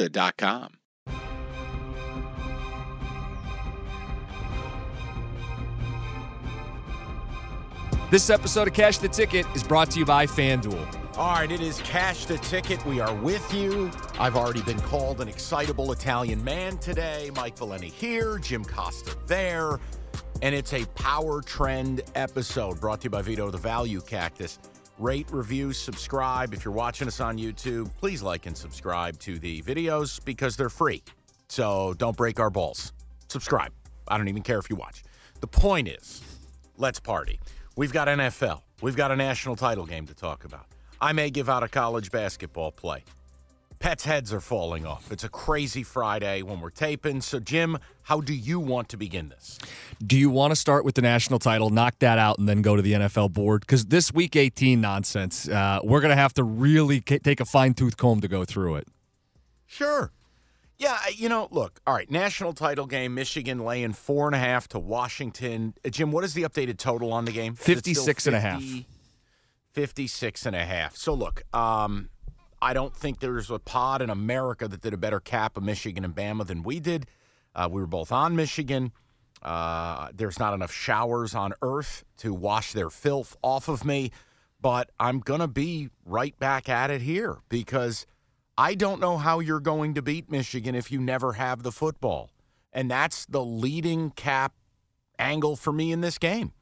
Serta.com. This episode of Cash the Ticket is brought to you by FanDuel. All right, it is Cash the Ticket. We are with you. I've already been called an excitable Italian man today. Mike Valenti here, Jim Costa there. And it's a power trend episode brought to you by Vito the Value Cactus. Rate, review, subscribe. If you're watching us on YouTube, please like and subscribe to the videos because they're free. So don't break our balls. Subscribe. I don't even care if you watch. The point is, let's party. We've got NFL. We've got a national title game to talk about. I may give out a college basketball play. Pets' heads are falling off. It's a crazy Friday when we're taping. So, Jim, how do you want to begin this? Do you want to start with the national title, knock that out, and then go to the NFL board? Because this week 18 nonsense, uh, we're going to have to really take a fine tooth comb to go through it. Sure. Yeah, you know, look, all right, national title game, Michigan laying four and a half to Washington. Uh, Jim, what is the updated total on the game? 56 and a half. 56 and a half. So look, um, I don't think there's a pod in America that did a better cap of Michigan and Bama than we did. Uh, we were both on Michigan. Uh, there's not enough showers on earth to wash their filth off of me, but I'm going to be right back at it here because I don't know how you're going to beat Michigan if you never have the football. And that's the leading cap angle for me in this game.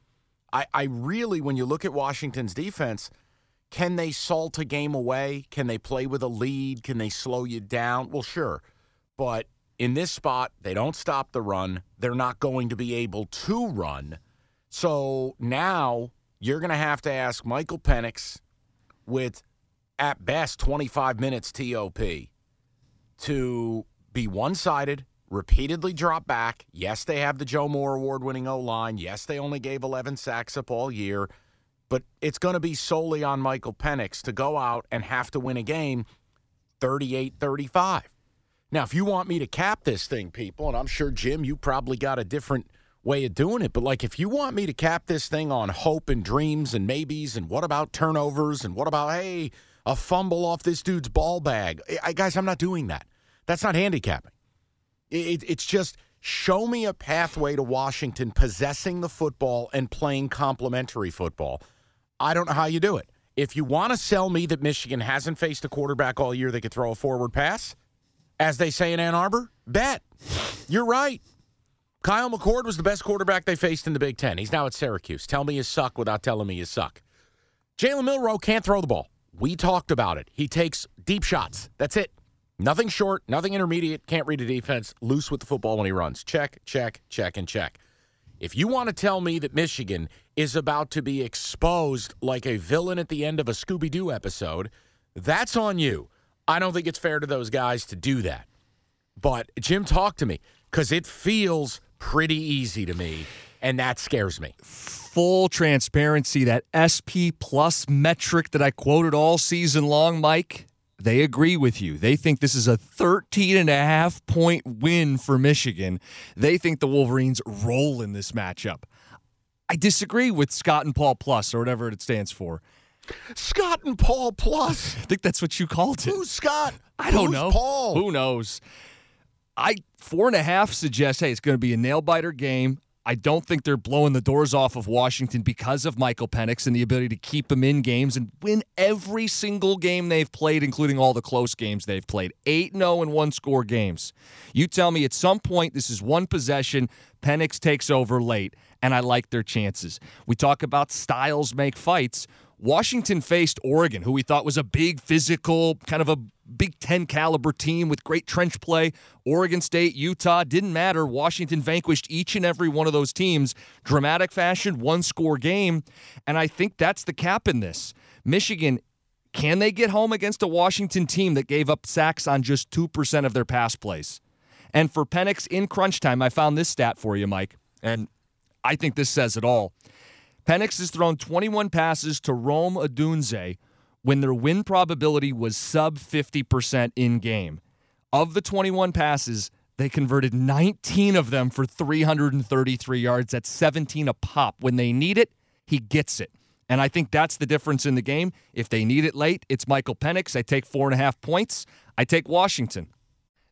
I, I really, when you look at Washington's defense, can they salt a game away? Can they play with a lead? Can they slow you down? Well, sure. But in this spot, they don't stop the run. They're not going to be able to run. So now you're going to have to ask Michael Penix with, at best, 25 minutes TOP to be one sided, repeatedly drop back. Yes, they have the Joe Moore award winning O line. Yes, they only gave 11 sacks up all year. But it's going to be solely on Michael Penix to go out and have to win a game 38 35. Now, if you want me to cap this thing, people, and I'm sure, Jim, you probably got a different way of doing it, but like if you want me to cap this thing on hope and dreams and maybes and what about turnovers and what about, hey, a fumble off this dude's ball bag, eh, I, guys, I'm not doing that. That's not handicapping. It, it's just show me a pathway to Washington possessing the football and playing complementary football. I don't know how you do it. If you want to sell me that Michigan hasn't faced a quarterback all year that could throw a forward pass, as they say in Ann Arbor, bet. You're right. Kyle McCord was the best quarterback they faced in the Big Ten. He's now at Syracuse. Tell me you suck without telling me you suck. Jalen Milroe can't throw the ball. We talked about it. He takes deep shots. That's it. Nothing short, nothing intermediate, can't read a defense, loose with the football when he runs. Check, check, check, and check. If you want to tell me that Michigan is about to be exposed like a villain at the end of a Scooby Doo episode, that's on you. I don't think it's fair to those guys to do that. But Jim, talk to me because it feels pretty easy to me, and that scares me. Full transparency, that SP plus metric that I quoted all season long, Mike, they agree with you. They think this is a 13 and a half point win for Michigan. They think the Wolverines roll in this matchup. I disagree with Scott and Paul Plus or whatever it stands for. Scott and Paul Plus. I think that's what you called it. Who's Scott? I don't Who's know. Paul. Who knows? I four and a half suggests, hey, it's going to be a nail biter game. I don't think they're blowing the doors off of Washington because of Michael Penix and the ability to keep them in games and win every single game they've played, including all the close games they've played. 8 0 and oh one score games. You tell me at some point this is one possession, Penix takes over late, and I like their chances. We talk about styles make fights. Washington faced Oregon, who we thought was a big physical, kind of a Big Ten caliber team with great trench play. Oregon State, Utah, didn't matter. Washington vanquished each and every one of those teams. Dramatic fashion, one score game. And I think that's the cap in this. Michigan, can they get home against a Washington team that gave up sacks on just 2% of their pass plays? And for Penix in crunch time, I found this stat for you, Mike. And I think this says it all. Penix has thrown 21 passes to Rome Odunze when their win probability was sub 50% in game. Of the 21 passes, they converted 19 of them for 333 yards. That's 17 a pop. When they need it, he gets it. And I think that's the difference in the game. If they need it late, it's Michael Penix. I take four and a half points. I take Washington.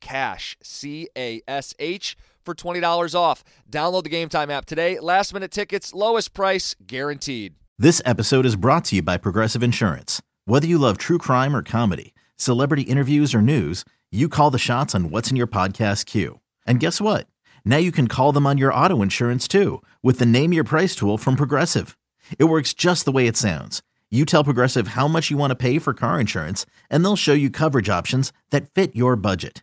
CASH, C A S H, for $20 off. Download the Game Time app today. Last minute tickets, lowest price guaranteed. This episode is brought to you by Progressive Insurance. Whether you love true crime or comedy, celebrity interviews or news, you call the shots on What's in Your Podcast queue. And guess what? Now you can call them on your auto insurance too with the Name Your Price tool from Progressive. It works just the way it sounds. You tell Progressive how much you want to pay for car insurance, and they'll show you coverage options that fit your budget.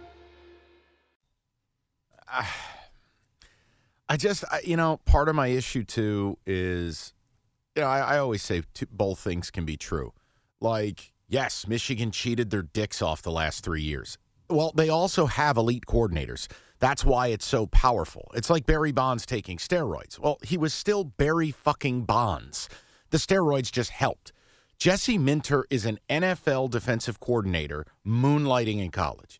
I just, I, you know, part of my issue too is, you know, I, I always say both things can be true. Like, yes, Michigan cheated their dicks off the last three years. Well, they also have elite coordinators. That's why it's so powerful. It's like Barry Bonds taking steroids. Well, he was still Barry fucking Bonds. The steroids just helped. Jesse Minter is an NFL defensive coordinator moonlighting in college.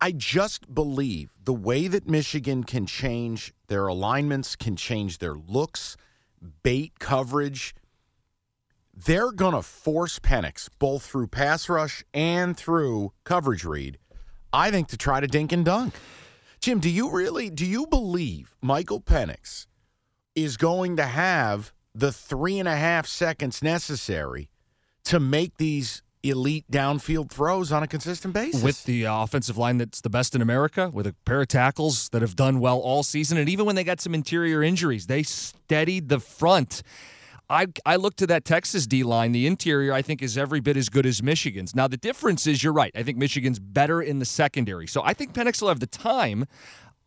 I just believe the way that Michigan can change their alignments, can change their looks, bait coverage. They're going to force Penix both through pass rush and through coverage read I think to try to dink and dunk. Jim, do you really do you believe Michael Penix is going to have the three and a half seconds necessary to make these elite downfield throws on a consistent basis? with the offensive line that's the best in America, with a pair of tackles that have done well all season, and even when they got some interior injuries, they steadied the front. I I look to that Texas D line. The interior, I think, is every bit as good as Michigan's. Now the difference is, you're right. I think Michigan's better in the secondary, so I think Penix will have the time.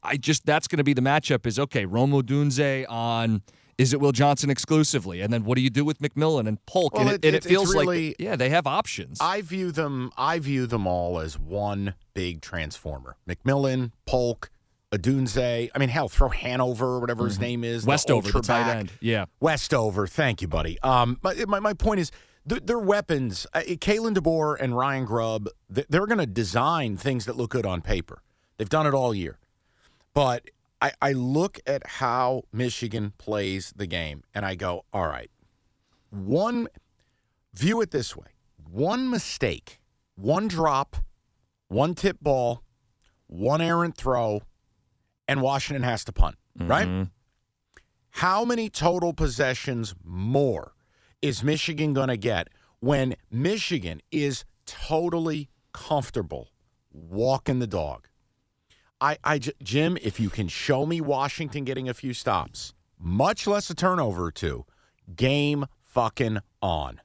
I just that's going to be the matchup. Is okay, Rome Odunze on. Is it Will Johnson exclusively? And then what do you do with McMillan and Polk? Well, and it- it, and it- feels really- like yeah, they have options. I view them. I view them all as one big transformer. McMillan, Polk, Odunze. I mean, hell, throw Hanover or whatever his name is. the Westover, the tight end. Yeah. Westover. Thank you, buddy. Um, my my, my point is. th- Their weapons, uh, Kalen DeBoer and Ryan Grubb, th- they're going to design things that look good on paper. They've done it all year. But I, I look at how Michigan plays the game and I go, all right, one, view it this way one mistake, one drop, one tip ball, one errant throw, and Washington has to punt, right? Mm-hmm. How many total possessions more is Michigan going to get when Michigan is totally comfortable walking the dog? I, I, Jim, if you can show me Washington getting a few stops, much less a turnover or two, game fucking on.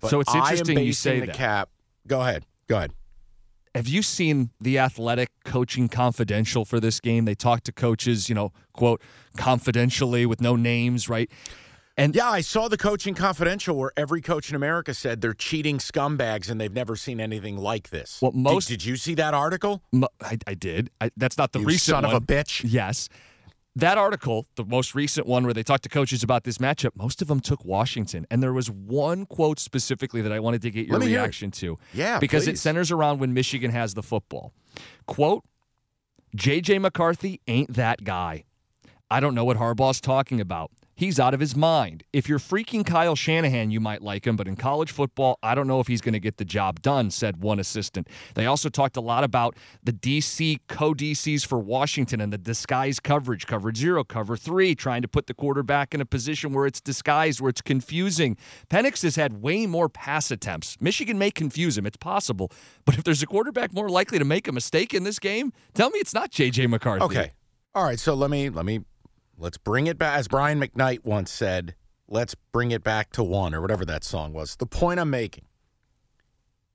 But So it's interesting you say the that. cap. Go ahead. Go ahead. have you seen the athletic coaching confidential for this game they talk to coaches you know quote confidentially with no names right and Yeah, I saw the coaching confidential where every coach in America said they're cheating scumbags and they've never seen anything like this. Well, most- did, you see that article? mo- I, I did I, that's not the You recent son of a bitch. yes that article the most recent one where they talked to coaches about this matchup most of them took washington and there was one quote specifically that i wanted to get your Let me hear it. reaction to Yeah, because it centers around when michigan has the football quote jj mccarthy ain't that guy I don't know what Harbaugh's talking about. He's out of his mind. If you're freaking Kyle Shanahan, you might like him, but in college football, I don't know if he's going to get the job done, said one assistant. They also talked a lot about the DC co DCs for Washington and the disguised coverage, coverage zero, cover three, trying to put the quarterback in a position where it's disguised, where it's confusing. Penix has had way more pass attempts. Michigan may confuse him, it's possible, but if there's a quarterback more likely to make a mistake in this game, tell me it's not JJ McCarthy. Okay. All right. So let me let me let's bring it back. As Brian McKnight once said, "Let's bring it back to one" or whatever that song was. The point I'm making: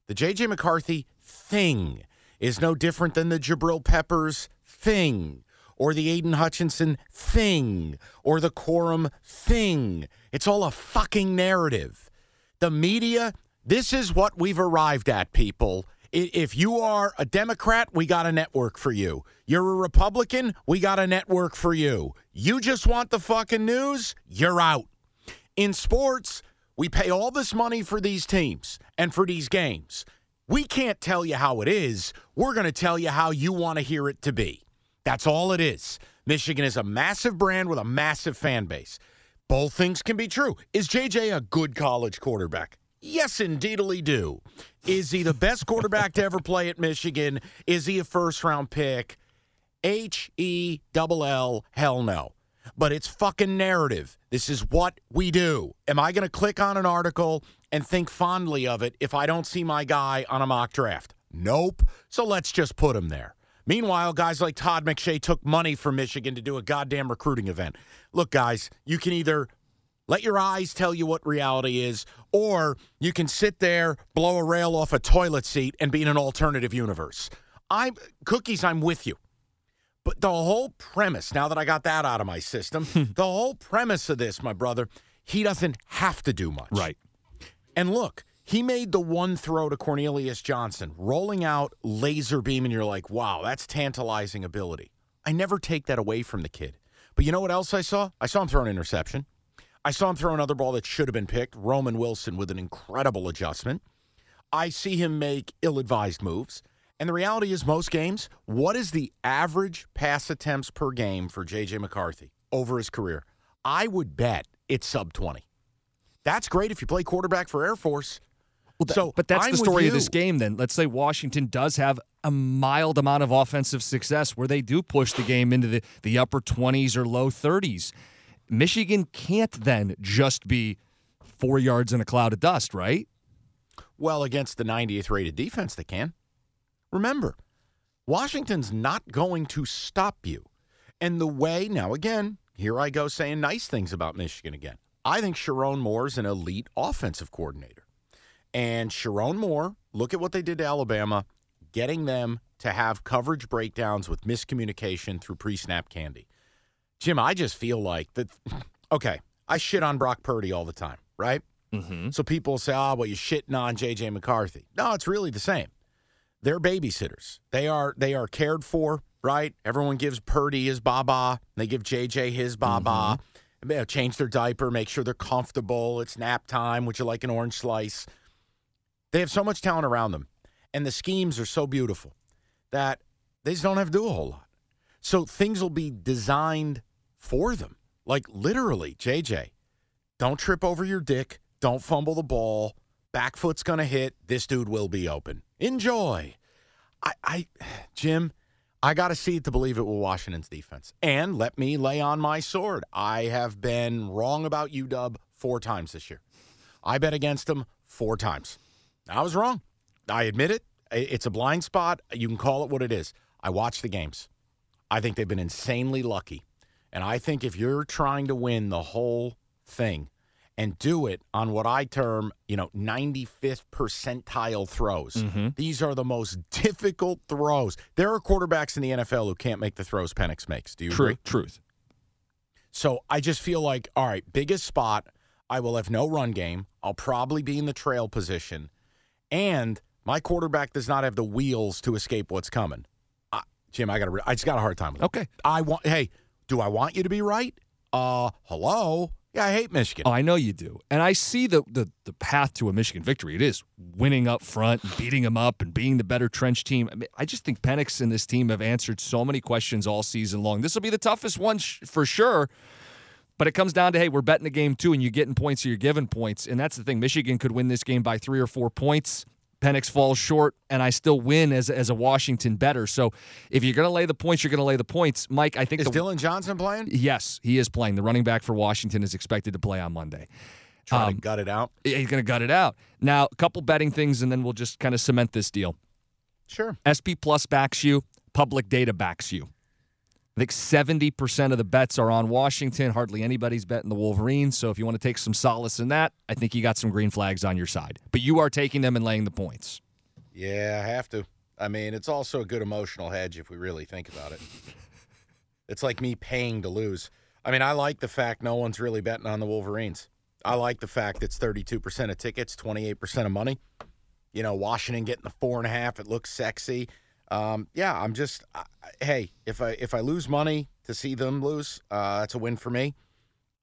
the J.J. McCarthy thing is no different than the Jabril Peppers thing, or the Aidan Hutchinson thing, or the Corum thing. It's all a fucking narrative. The media. This is what we've arrived at, people. If you are a Democrat, we got a network for you. You're a Republican, we got a network for you. You just want the fucking news, you're out. In sports, we pay all this money for these teams and for these games. We can't tell you how it is. We're going to tell you how you want to hear it to be. That's all it is. Michigan is a massive brand with a massive fan base. Both things can be true. Is JJ a good college quarterback? Yes, indeedly do. Is he the best quarterback to ever play at Michigan? Is he a first round pick? H E double L, hell no. But it's fucking narrative. This is what we do. Am I going to click on an article and think fondly of it if I don't see my guy on a mock draft? Nope. So let's just put him there. Meanwhile, guys like Todd McShay took money from Michigan to do a goddamn recruiting event. Look, guys, you can either let your eyes tell you what reality is, or you can sit there, blow a rail off a toilet seat, and be in an alternative universe. I'm cookies. I'm with you. But the whole premise, now that I got that out of my system, hmm. the whole premise of this, my brother, he doesn't have to do much. Right. And look, he made the one throw to Cornelius Johnson, rolling out laser beam, and you're like, wow, that's tantalizing ability. I never take that away from the kid. But you know what else I saw? I saw him throw an interception. I saw him throw another ball that should have been picked, Roman Wilson with an incredible adjustment. I see him make ill advised moves. And the reality is, most games, what is the average pass attempts per game for J.J. McCarthy over his career? I would bet it's sub 20. That's great if you play quarterback for Air Force. Well, that- So, but that's I'm the story of this game. Then let's say Washington does have a mild amount of offensive success where they do push the game into the, the upper 20s or low 30s. Michigan can't then just be four yards in a cloud of dust, right? Well, against the 90th rated defense, they can. Remember, Washington's not going to stop you. And the way, now again, here I go saying nice things about Michigan again. I think Sherrone Moore is an elite offensive coordinator. And Sherrone Moore, look at what they did to Alabama, getting them to have coverage breakdowns with miscommunication through pre snap candy. Jim, I just feel like that. Okay, I shit on Brock Purdy all the time, right? Mm-hmm. So people say, oh, well, you're shitting on J.J. McCarthy. No, it's really the same. They're babysitters. They are they are cared for, right? Everyone gives Purdy his baba. They give J.J. his baba. Mm-hmm. Change their diaper, make sure they're comfortable. It's nap time. Would you like an orange slice? They have so much talent around them, and the schemes are so beautiful that they just don't have to do a whole lot. So things will be designed for them. Like literally, JJ, don't trip over your dick. Don't fumble the ball. Back foot's going to hit. This dude will be open. Enjoy. I, I Jim, I got to see it to believe it with Washington's defense. And let me lay on my sword. I have been wrong about UW four times this year. I bet against them four times. I was wrong. I admit it. It's a blind spot. You can call it what it is. I watch the games. I think they've been insanely lucky. And I think if you're trying to win the whole thing and do it on what I term, you know, 95th percentile throws, Mm-hmm. these are the most difficult throws. There are quarterbacks in the NFL who can't make the throws Penix makes. Do you agree? Truth. Truth. So I just feel like, all right, biggest spot. I will have no run game. I'll probably be in the trail position. And my quarterback does not have the wheels to escape what's coming. I, Jim, I got a, I just got a hard time with it. Okay. I want, hey, do I want you to be right? Uh, hello? Yeah, I hate Michigan. Oh, I know you do. And I see the, the the path to a Michigan victory. It is winning up front, beating them up, and being the better trench team. I, mean, I just think Penix and this team have answered so many questions all season long. This will be the toughest one sh- for sure. But it comes down to hey, we're betting the game too, and you're getting points or you're giving points. And that's the thing. Michigan could win this game by three or four points. Penix falls short, and I still win as, as a Washington better. So if you're going to lay the points, you're going to lay the points. Mike, I think Is the, Dillon Johnson playing? Yes, he is playing. The running back for Washington is expected to play on Monday. Trying Um, to gut it out. He's going to gut it out. Now, a couple betting things, and then we'll just kind of cement this deal. Sure. SP Plus backs you, public data backs you. I think 70% of the bets are on Washington. Hardly anybody's betting the Wolverines. So if you want to take some solace in that, I think you got some green flags on your side. But you are taking them and laying the points. Yeah, I have to. I mean, it's also a good emotional hedge if we really think about it. It's like me paying to lose. I mean, I like the fact no one's really betting on the Wolverines. I like the fact it's 32% of tickets, 28% of money. You know, Washington getting the four and a half, it looks sexy. Um, yeah, I'm just, I, hey, if I if I lose money to see them lose, uh, that's a win for me.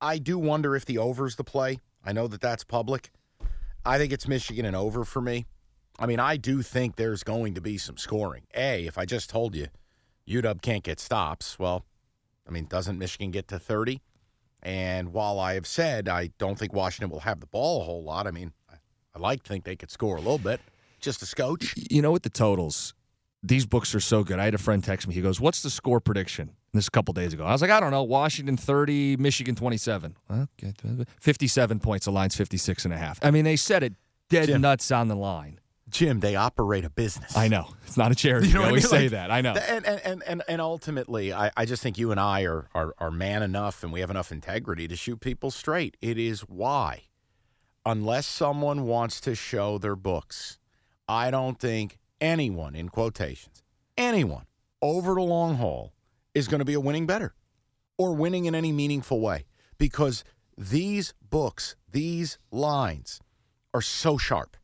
I do wonder if the over's the play. I know that that's public. I think it's Michigan and over for me. I mean, I do think there's going to be some scoring. A, if I just told you UW can't get stops, well, I mean, doesn't Michigan get to 30? And while I have said I don't think Washington will have the ball a whole lot, I mean, I, I like to think they could score a little bit, just a scotch. You know, with the totals, these books are so good. I had a friend text me. He goes, What's the score prediction? This a couple days ago. I was like, I don't know. Washington 30, Michigan 27. Okay. 57 points. The line's 56 and a half. I mean, they said it dead Jim. nuts on the line. Jim, they operate a business. I know. It's not a charity. You know I always mean? say Like, that. I know. And and and and, and ultimately, I, I just think you and I are, are are man enough, and we have enough integrity to shoot people straight. It is why, unless someone wants to show their books, I don't think anyone, in quotations, anyone over the long haul is going to be a winning better or winning in any meaningful way because these books, these lines are so sharp.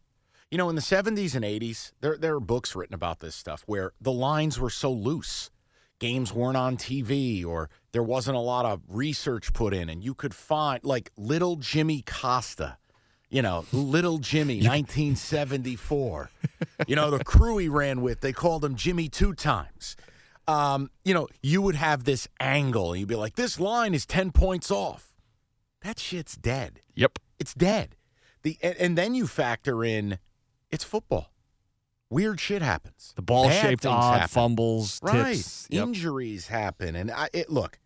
You know, in the 70s and 80s, there, there are books written about this stuff where the lines were so loose. Games weren't on TV or there wasn't a lot of research put in, and you could find like little Jimmy Costa, you know, little Jimmy, 1974. You know, the crew he ran with, they called him Jimmy two times. Um, you know, you would have this angle, and you'd be like, this line is 10 points off. That shit's dead. Yep. It's dead. The and, and then you factor in it's football. weird shit happens. The ball Bad shaped odd happen. fumbles, Right. tips. Yep. Injuries happen. And I, it, look,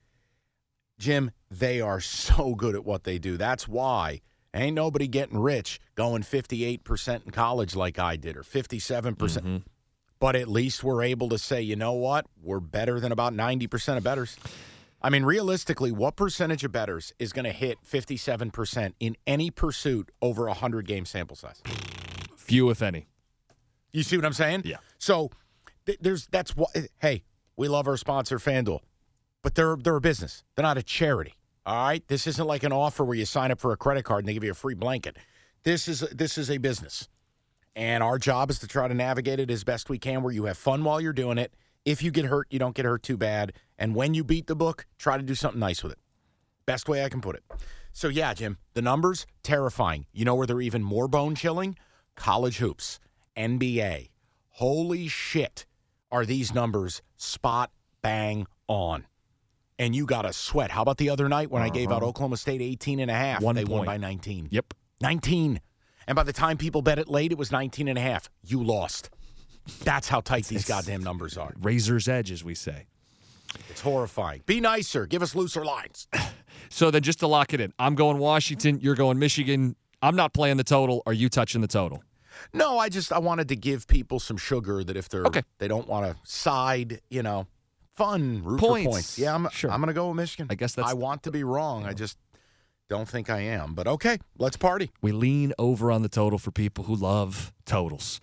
Jim, they are so good at what they do. That's why ain't nobody getting rich going 58% in college like I did or 57%. percent Mm-hmm. But at least we're able to say, you know what? We're better than about 90% of betters. I mean, realistically, what percentage of betters is going to hit 57% in any pursuit over a 100 game sample size? Few, if any. You see what I'm saying? Yeah. So th- there's that's what. Hey, we love our sponsor FanDuel, but they're they're a business. They're not a charity. All right. This isn't like an offer where you sign up for a credit card and they give you a free blanket. This is this is a business, and our job is to try to navigate it as best we can, where you have fun while you're doing it. If you get hurt, you don't get hurt too bad. And when you beat the book, try to do something nice with it. Best way I can put it. So yeah, Jim, the numbers terrifying. You know where they're even more bone chilling? College hoops, NBA. Holy shit, are these numbers spot bang on? And you got a sweat. How about the other night when I gave out uh-huh. Oklahoma State 18 and a half? One they won by 19. Yep. 19. And by the time people bet it late, it was 19 and a half. You lost. That's how tight these goddamn numbers are. Razor's edge, as we say. It's horrifying. Be nicer. Give us looser lines. So then just to lock it in, I'm going Washington, you're going Michigan. I'm not playing the total. Are you touching the total? No, I just I wanted to give people some sugar that if they're Okay. they don't want to side, you know, fun root Points. points. Yeah, I'm Sure. I'm gonna go with Michigan. I guess that's- I want to be wrong. I just don't think I am. But okay, let's party. We lean over on the total for people who love totals.